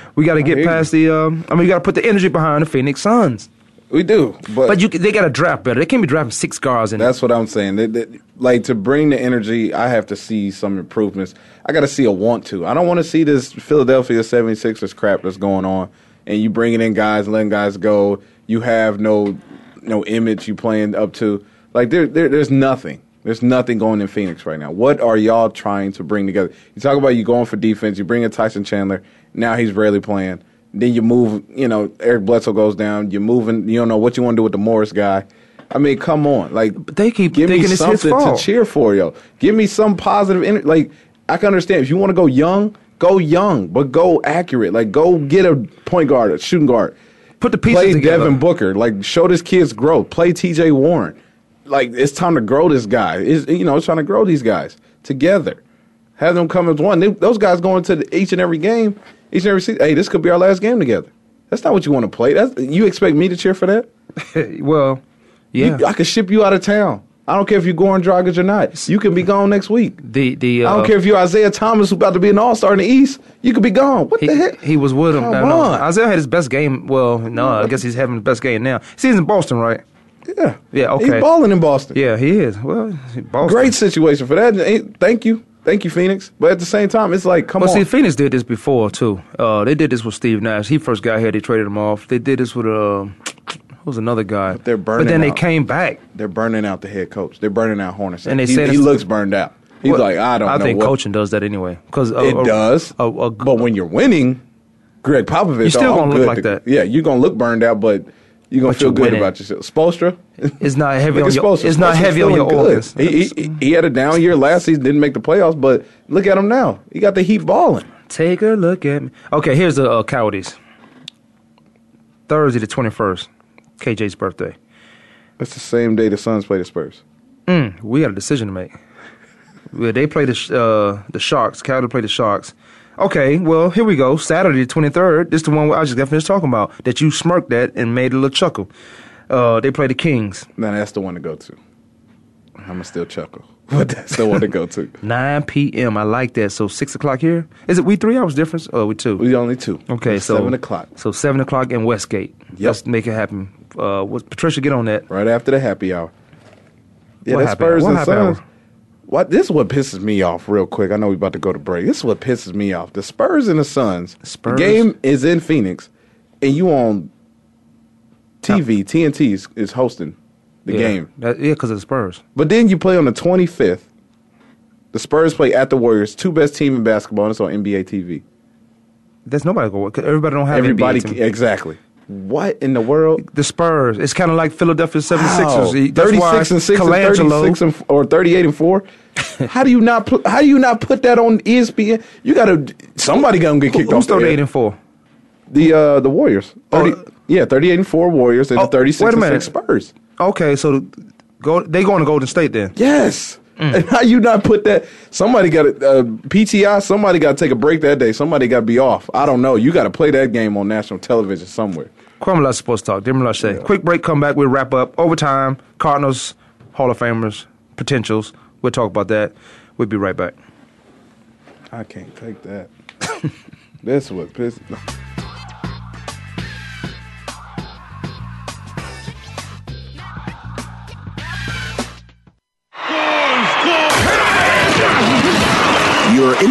we gotta get you. past the. Um, I mean, we gotta put the energy behind the Phoenix Suns. We do, but, But you they gotta draft better. They can't be drafting six guards in. That's what I'm saying. They- they- like to bring the energy, I have to see some improvements. I got to see a want to. I don't want to see this Philadelphia 76ers crap that's going on, and you bringing in guys, letting guys go. You have no no image you playing up to. Like there, there there's nothing. There's nothing going in Phoenix right now. What are y'all trying to bring together? You talk about you going for defense. You bring in Tyson Chandler. Now he's rarely playing. Then you move. You know Eric Bledsoe goes down. You're moving. You don't know what you want to do with the Morris guy. I mean, come on. Like But they keep give me thinking it's his something to cheer for, yo. Give me some positive. Ener- like I can understand if you want to go young, go young, but go accurate. Like go get a point guard, a shooting guard. Put the pieces Play together. Devin Booker. Like show this kid's growth. Play T.J. Warren. Like it's time to grow this guy. It's, you know, it's trying to grow these guys together. Have them come as one. They, those guys going to the, each and every game, each and every season. Hey, this could be our last game together. That's not what you want to play. That's you expect me to cheer for that? well, yeah. You- I could ship you out of town. I don't care if you're Goran Dragic or not. You can be gone next week. the the uh, I don't care if you're Isaiah Thomas, who's about to be an All Star in the East. You could be gone. What He, the heck? he was with him. Come No, no. on. Isaiah had his best game. Well, no, I guess he's having his best game now. See, he's in Boston, right? Yeah, Yeah, okay. He's balling in Boston. Yeah, he is. Well, Boston. great situation for that. Thank you, thank you, Phoenix. But at the same time, it's like, come Well, on. see, Phoenix did this before too. Uh, they did this with Steve Nash. He first got here. They traded him off. They did this with uh, who was another guy? But they're burning But then they out. came back. They're burning out the head coach. They're burning out Hornacek. And they he, said he looks burned out. He's Well, like, I don't I think what. coaching does that anyway. Because It does. A, a, but when you're winning, Gregg Popovich, You're still I'm gonna look like to- that. Yeah, you're gonna look burned out, but you're gonna But feel you're good winning. about yourself. Spoelstra, it's not heavy on your. Spoelstra. It's not heavy on your organs. He, he, he had a down year last season, didn't make the playoffs, but look at him now. He got the Heat balling. Take a look at me. Okay, here's the uh, Coyotes. Thursday the twenty first, KJ's birthday. That's the same day the Suns play the Spurs. Mm, we got a decision to make. Well, they play the uh, the Sharks. Coyotes play the Sharks. Okay, well here we go. Saturday the twenty third. This is the one I just got finished talking about that you smirked at and made a little chuckle. Uh, they play the Kings. Now that's the one to go to. I'm gonna still chuckle, but that's the one to go to. 9 p.m. I like that. So six o'clock here. Is it we three hours difference? Oh, we two. We only two. Okay, so seven o'clock, So seven o'clock in Westgate. Yep. Let's make it happen. Uh, what, Patricia, get on that. right after the happy hour. Yeah, What that happy Spurs and Suns. What this is what pisses me off real quick. I know we're about to go to break. This is what pisses me off. The Spurs and the Suns. Spurs. The game is in Phoenix, and you on TV. TNT is, is hosting the yeah. game. That, yeah, because of the Spurs. But then you play on the 25th. The Spurs play at the Warriors, two best team in basketball, and it's on NBA TV. There's nobody go. Cause everybody don't have Everybody, exactly. What in the world? the Spurs. It's kind of like Philadelphia 76ers. How? That's why 36 and 6 and 36 and, or 38 and 4 how do you not put how do you not put that on ESPN you gotta somebody gonna get kicked who's off the, 38 air. and 4? the uh the Warriors 30, Oh. yeah 38 and 4 Warriors and Oh, the 36 wait a and minute. 6 Spurs Okay, so go. They going to Golden State then. yes Mm. and how you not put that somebody got a uh, PTI somebody got to take a break that day somebody got to be off I don't know you got to play that game on national television somewhere Kwamie Sports Talk. Dimmer Lush say. Quick break, come back. We'll wrap up. Overtime, Cardinals, Hall of Famers, potentials. We'll talk about that. We'll be right back. I can't take that that's what pisses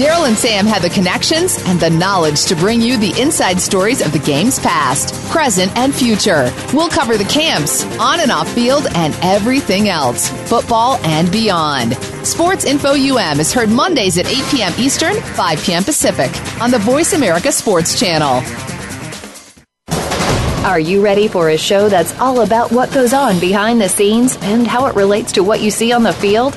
Daryl and Sam have the connections and the knowledge to bring you the inside stories of the game's past, present, and future. We'll cover the camps, on and off field, and everything else, football and beyond. Sports Info UM is heard Mondays at 8 p.m. Eastern, 5 p.m. Pacific on the Voice America Sports Channel. Are you ready for a show that's all about what goes on behind the scenes and how it relates to what you see on the field?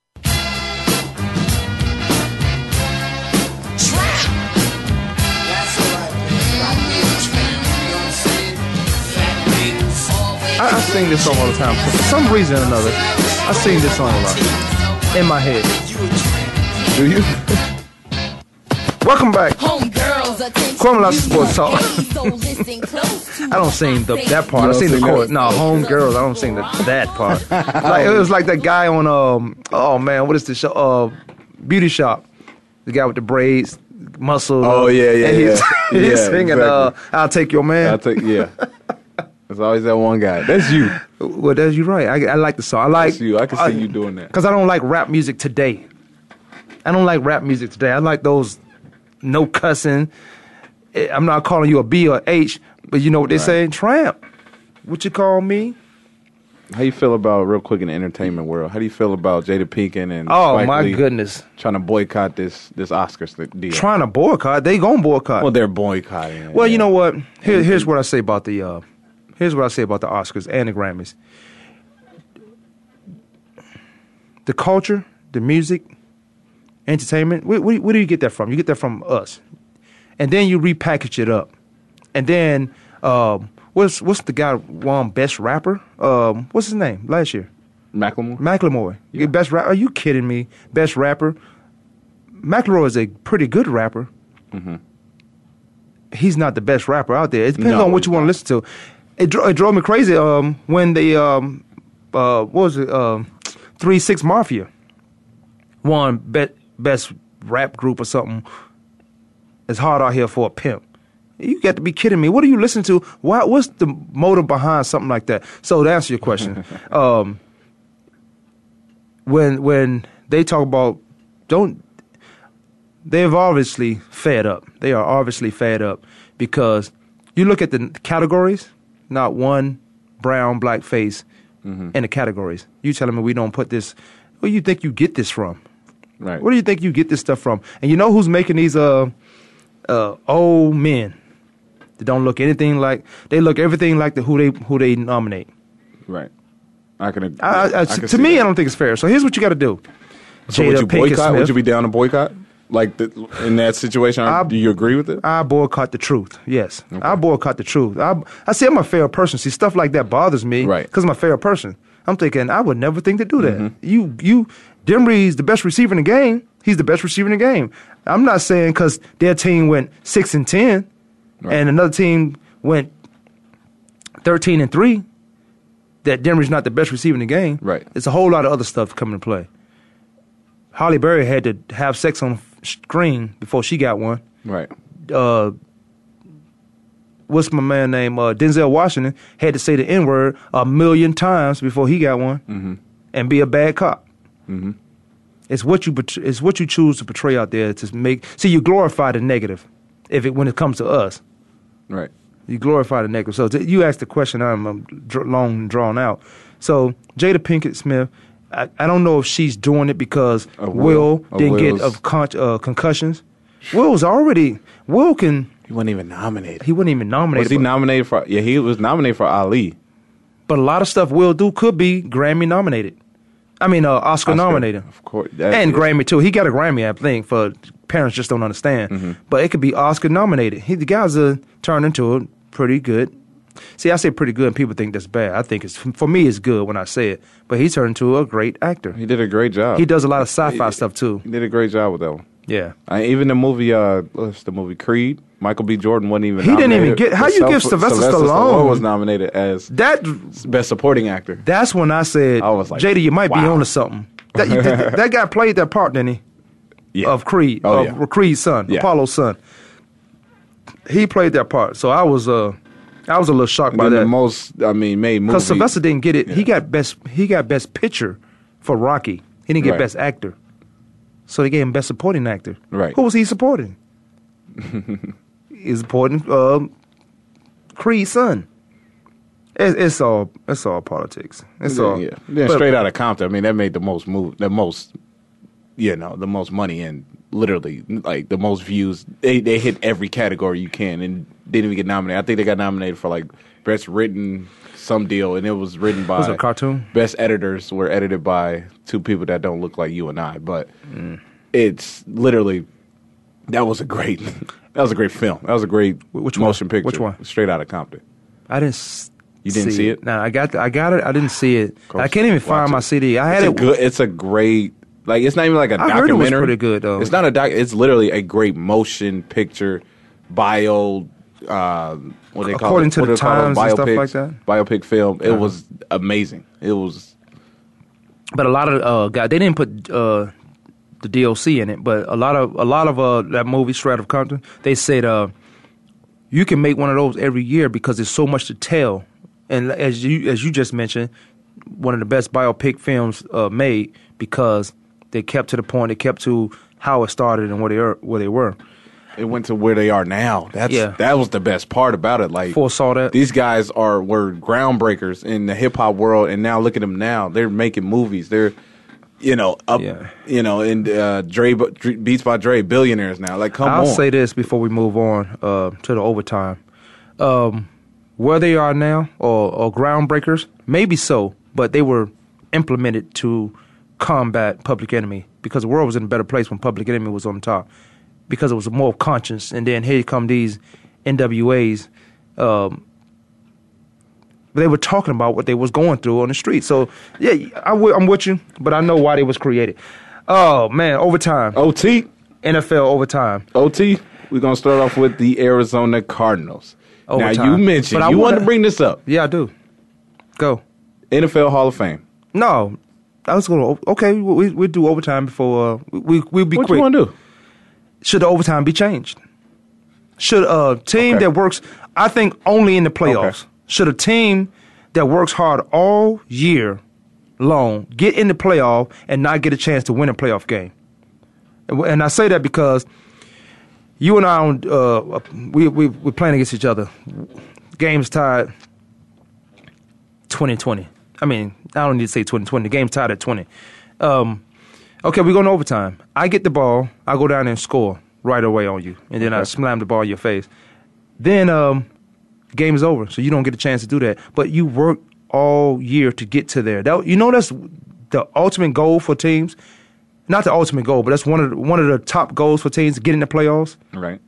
I, I sing this song all the time. So for some reason or another, I sing this song a lot in my head. Do you? Welcome back. Kwamie Lassiter Sports Talk. I don't sing the, that part. I You don't sing the sing chorus. that? No, home girls. I don't sing the, that part. like it was like that guy on um. Oh man, what is the show? Uh, Beauty Shop. The guy with the braids, muscle. Oh, yeah, yeah, and he's, yeah. he's Yeah, singing. exactly. Uh, I'll take your man. I take yeah. There's always that one guy. That's you. Well, that's you right. I, I like the song. I like That's you. I can see you doing that. because I don't like rap music today. I don't like rap music today. I like those no cussing. Eh, I'm not calling you a B or H, but you know what they Right. say, tramp. What you call me? How you feel about real quick in the entertainment world? How do you feel about Jada Pinkett and Oh Spike my Lee goodness! trying to boycott this this Oscars deal? Trying to boycott. They gonna boycott. well, they're boycotting. it, Well, you know what? Here, here's what I say about the uh, here's what I say about the Oscars and the Grammys. The culture, the music, entertainment. Where, where, where do you get that from? You get that from us, and then you repackage it up, and then um, what's what's the guy won best rapper? Um, what's his name last year? Macklemore. Macklemore. You get Best rap. Are you kidding me? Best rapper. Macklemore is a pretty good rapper. He's not the best rapper out there. It depends No, on what you want to listen to. It, dro- it drove me crazy um, when the um, uh, what was it? Um, Three Six Mafia won be- best rap group or something. It's hard out here for a pimp. You got to be kidding me. What are you listening to? Why, what's the motive behind something like that? So to answer your question, um, when when they talk about don't they've obviously fed up. They are obviously fed up because you look at the categories, not one brown black face in the categories. You telling me we don't put this? Where do you think you get this from? Right. Where do you think you get this stuff from? And you know who's making these uh uh old men that don't look anything like they look everything like the who they who they nominate. Right. I can. I, I, I to can to me, that. I don't think it's fair. So here's what you got to do. So would you boycott? Would you be down to boycott? Like the, in that situation, I- do you agree with it? I boycott the truth. Yes, I boycott the truth. I I say I'm a fair person. See, stuff like that bothers me, Right. Because I'm a fair person. I'm thinking I would never think to do that. Mm-hmm. You you Demry's the best receiver in the game. He's the best receiver in the game. I'm not saying because their team went six and ten, Right. and another team went thirteen and three. that Denver's not the best receiver in the game. Right. It's a whole lot of other stuff coming to play. Halle Berry had to have sex on screen before she got one. Right. Uh, what's my man name? Uh, Denzel Washington had to say the N word a million times before he got one, Mhm. and be a bad cop. Mhm. It's what you it's what you choose to portray out there to make. See, you glorify the negative. If it when it comes to us, Right. you glorify the negative. So th- you asked the question. I'm um, dr- long drawn out. So Jada Pinkett Smith, I, I don't know if she's doing it because Will, Will. Didn't get of con- uh, concussions. Will's already Will can. He wasn't even nominated. He wasn't even nominated. Was he but, nominated for? Yeah, he was nominated for Ali. but a lot of stuff Will do could be Grammy nominated. I mean, uh, Oscar, Oscar, nominated. Of course. And is- Grammy too. He got a Grammy, I think, for parents just don't understand. Mm-hmm. But it could be Oscar nominated. He the guy's a turned into a pretty good. See, I say pretty good, and people think that's bad. I think it's for me, it's good when I say it. But he turned into a great actor. He did a great job. He does a lot of sci-fi stuff too. He did a great job with that one. Yeah. I, even the movie, uh, what's the movie Creed? Michael B. Jordan wasn't even. He didn't even get- how you give Sylv- Sylvester Stallone- was nominated as That best supporting actor. that's when I said, I was like, JD, you might be wow. onto something. That, you, that, that guy played that part, didn't he? Yeah. Of Creed, Oh, of yeah. Creed's son, Yeah. Apollo's son. He played that part, so I was, uh, I was a little shocked by that. the most, I mean, made movie. Because Sylvester didn't get it. He got best. He got best picture for Rocky. He didn't get Right. best actor. So they gave him best supporting actor. Right. Who was he supporting? He's supporting um, Creed's son. It's, it's all. It's all politics. It's yeah, all. yeah. Then but- straight out of Compton. I mean, that made the most move, the most, you know, the most money and literally like the most views. They they hit every category you can and didn't even get nominated. I think they got nominated for like best written some deal, and it was written by Was it a cartoon? Best editors were edited by two people that don't look like you and I, but Mm. it's literally that was a great. That was a great film. That was a great Which one? motion picture. Which one? Straight out of Compton. I didn't. s- You didn't see it? No, I got. I got it. I didn't see it. I can't even find my it. CD. I had it's it. Good, it's a great. Like it's not even like a I documentary. heard it was pretty good, though. It's not a doc. It's literally a great motion picture, bio. Um, what they call According it? to What the do they call it? times and stuff like that? Biopic film. It Uh-huh. was amazing. It was. but a lot of uh guys they didn't put uh the DLC in it, but a lot of a lot of uh that movie Straight of Compton, they said uh you can make one of those every year because there's so much to tell. And as you as you just mentioned, one of the best biopic films uh made because they kept to the point, they kept to how it started and where they are where they were. It went to where they are now. That's Yeah. that was the best part about it. Like Foresaw that. these guys are were groundbreakers in the hip hop world, and now look at them now. They're making movies. They're you know up. Yeah. You know, and uh, Dre Beats by Dre billionaires now. Like come I'll on. say this before we move on uh, to the overtime. Um, where they are now, or, or groundbreakers, maybe so, but they were implemented to combat Public Enemy because the world was in a better place when Public Enemy was on top because it was more conscious. And then here come these NWAs. Um, they were talking about what they was going through on the street. So yeah, I w- I'm with you, but I know why they was created. Oh man, overtime. OT. NFL overtime. OT. We're gonna start off with the Arizona Cardinals. Now you mentioned But I you wanted wanna- to bring this up. Yeah, I do. Go. NFL Hall of Fame. No, I was going to. Okay, we we do overtime before uh, we we'll be What quick. What you want to do? Should the overtime be changed? Should a team Okay. that works, I think, only in the playoffs. Okay. Should a team that works hard all year long get in the playoff and not get a chance to win a playoff game? And I say that because you and I, on, uh, we we we're playing against each other. Games tied 2020. I mean, I don't need to say 2020. The game's tied at 20. Um, okay, we're going to overtime. I get the ball. I go down and score right away on you, and then I slam the ball in your face. Then um, game is over, so you don't get a chance to do that. But you work all year to get to there. That, you know, that's the ultimate goal for teams. Not the ultimate goal, but that's one of the, one of the top goals for teams to get in the playoffs. Right.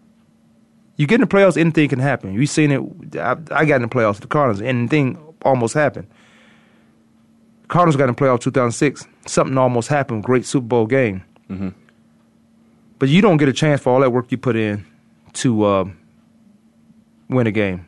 You get in the playoffs, anything can happen. You've seen it. I, I got in the playoffs with the Cardinals, anything almost happened. Cardinals got in the playoffs 2006. Something almost happened. Great Super Bowl game. Mm-hmm. But you don't get a chance for all that work you put in to um, win a game.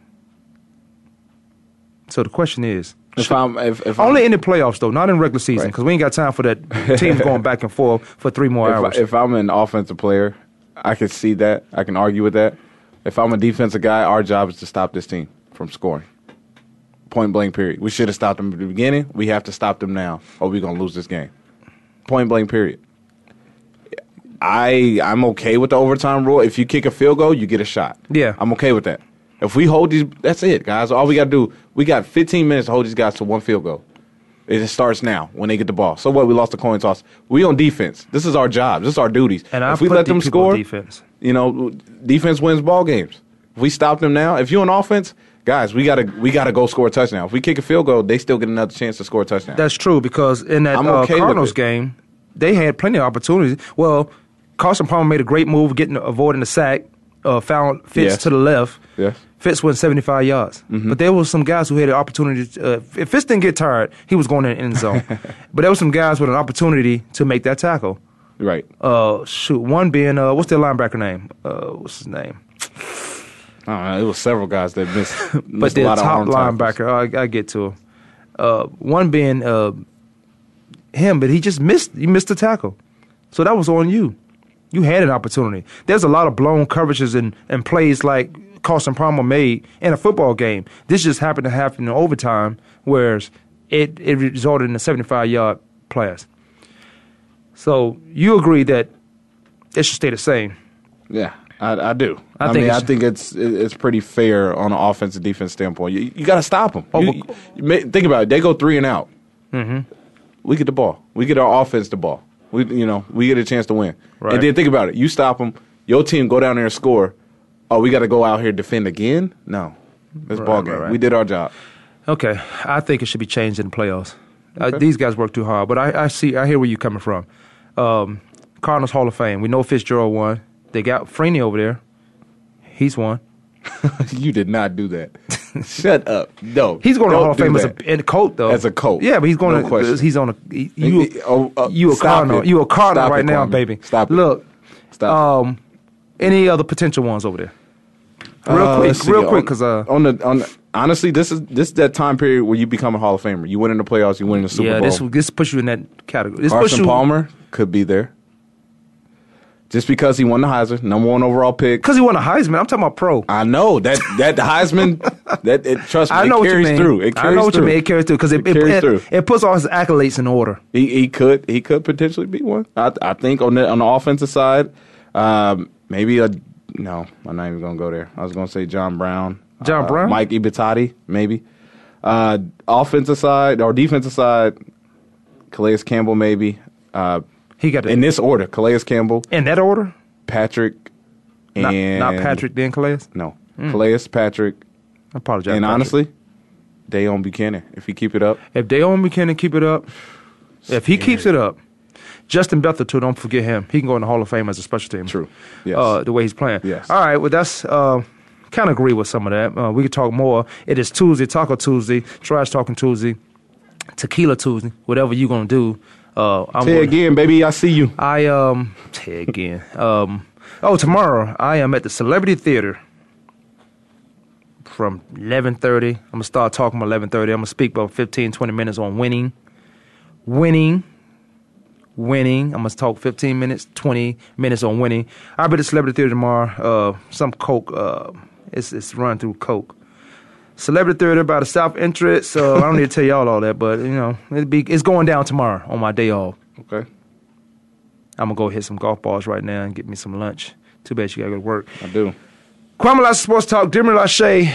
So the question is, If I'm if, if Only I'm, in the playoffs though, not in regular season, Right. because we ain't got time for that teams going back and forth for three more if, hours. I, if I'm an offensive player, I can see that. I can argue with that. If I'm a defensive guy, our job is to stop this team from scoring. Point blank. Period. We should have stopped them at the beginning. We have to stop them now, or we're gonna lose this game. Point blank. Period. I I'm okay with the overtime rule. If you kick a field goal, you get a shot. Yeah. I'm okay with that. If we hold these, that's it, guys. All we got to do, we got 15 minutes to hold these guys to one field goal. It starts now when they get the ball. So what? We lost the coin toss. We on defense. This is our job. This is our duties. and I if we let them score, defense. you know, defense wins ball games. If we stop them now, if you're on offense, guys, we gotta we gotta go score a touchdown. If we kick a field goal, they still get another chance to score a touchdown. That's true because in that I'm uh, okay with Cardinals game, they had plenty of opportunities. Well, Carson Palmer made a great move, getting avoiding the sack. Uh, found Fitz Yes. to the left. Yes. Fitz went 75 yards. Mm-hmm. But there was some guys who had an opportunity. To, uh, if Fitz didn't get tired, he was going in the end zone. but there were some guys with an opportunity to make that tackle. right. Uh, shoot, one being uh, what's their linebacker name? Uh, what's his name? Know. It was several guys that missed, but missed a their lot top linebacker. I, I get to him. Uh, one being uh, him, but he just missed. He missed the tackle, so that was on you. You had an opportunity. There's a lot of blown coverages and, and plays like Carson Palmer made in a football game. This just happened to happen in overtime, whereas it, it resulted in a 75 yard pass. So you agree that it should stay the same. Yeah, I, I do. I I, think mean, I think it's it's pretty fair on an offensive defense standpoint. You, you got to stop them. Oh, You- you think about it. They go three and out. Mm-hmm. We get the ball. We get our offense the ball. We you know we get a chance to win. Right. And then think about it. You stop them. Your team go down there and score. Oh, we got to go out here defend again? No, it's Right, ball game. right. We did our job. Okay, I think it should be changed in the playoffs. Uh, Okay. these guys work too hard, but I, I see, I hear where you're coming from. Um, Cardinals Hall of Fame. We know Fitzgerald won. They got Freeney over there. He's one. you did not do that. Shut up. No, He's going to Hall of Fame as a in a coat though. As a coat. Yeah, but he's going No to. question. He's on a. You, He- oh, uh, you a Cardinal. it. You a Cardinal Stop right it, now, baby. Stop it. Look. Stop. Um, any other potential ones over there? Real Uh, quick, real quick, because uh, on the on the, honestly, this is this is that time period where you become a Hall of Famer. You win in the playoffs, you win in the Super yeah, Bowl. this this puts you in that category. This Carson you Palmer could be there, just because he won the Heisman, number one overall pick. because he won the Heisman. I'm talking about pro. I know that that the Heisman that it trust me, I know it what you carries mean. through. It carries I know what through. you mean. It carries through because it, It carries it, through. it puts all his accolades in order. He, he could he could potentially be one. I I think on the on the offensive side, um, maybe a no. I'm not even gonna go there. I was gonna say John Brown, John uh, Brown? Mike Iupati, maybe. Uh, offensive side or defensive side, Calais Campbell, maybe. Uh, He got the, in this order: Calais Campbell, in that order. Patrick, Not, and not Patrick, then Calais. No, Calais, Patrick, I apologize. and Patrick. honestly, Deone Bucannon. If he keep it up, if Deone Bucannon keep it up, if he keeps it up, Justin Bethel too. Don't forget him. He can go in the Hall of Fame as a special team. True. Yes. Uh, the way he's playing. Yes. All right. Well, that's uh, kind of agree with some of that. Uh, we could talk more. It is Tuesday, Taco Tuesday, Trash Talking Tuesday, Tequila Tuesday. Whatever you're gonna do. Uh, I'm say gonna- again, baby. I see you. I um say again. Um oh tomorrow I am at the Celebrity Theater from eleven thirty. I'm gonna start talking about eleven thirty. I'm gonna speak about 15, 20 minutes on winning. Winning. Winning. I'm gonna talk 15 minutes, 20 minutes on winning. I'll be at the Celebrity Theater tomorrow. Uh some Coke, uh it's it's run through Coke. Celebrity Theater by the South entrance. So I don't need to tell y'all all that, but you know, it'll be it's going down tomorrow on my day off. Okay, I'm gonna go hit some golf balls right now and get me some lunch. Too bad you gotta go to work. I do. Kwamie Lassiter Sports Talk, Jimmy Lachey.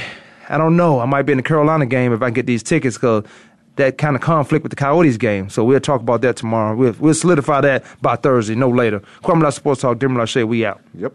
I don't know. I might be in the Carolina game if I can get these tickets because that kind of conflict with the Coyotes game. So we'll talk about that tomorrow. We'll, we'll solidify that by Thursday, no later. Kwamie Lassiter Sports Talk, Jimmy Lachey, we out. Yep.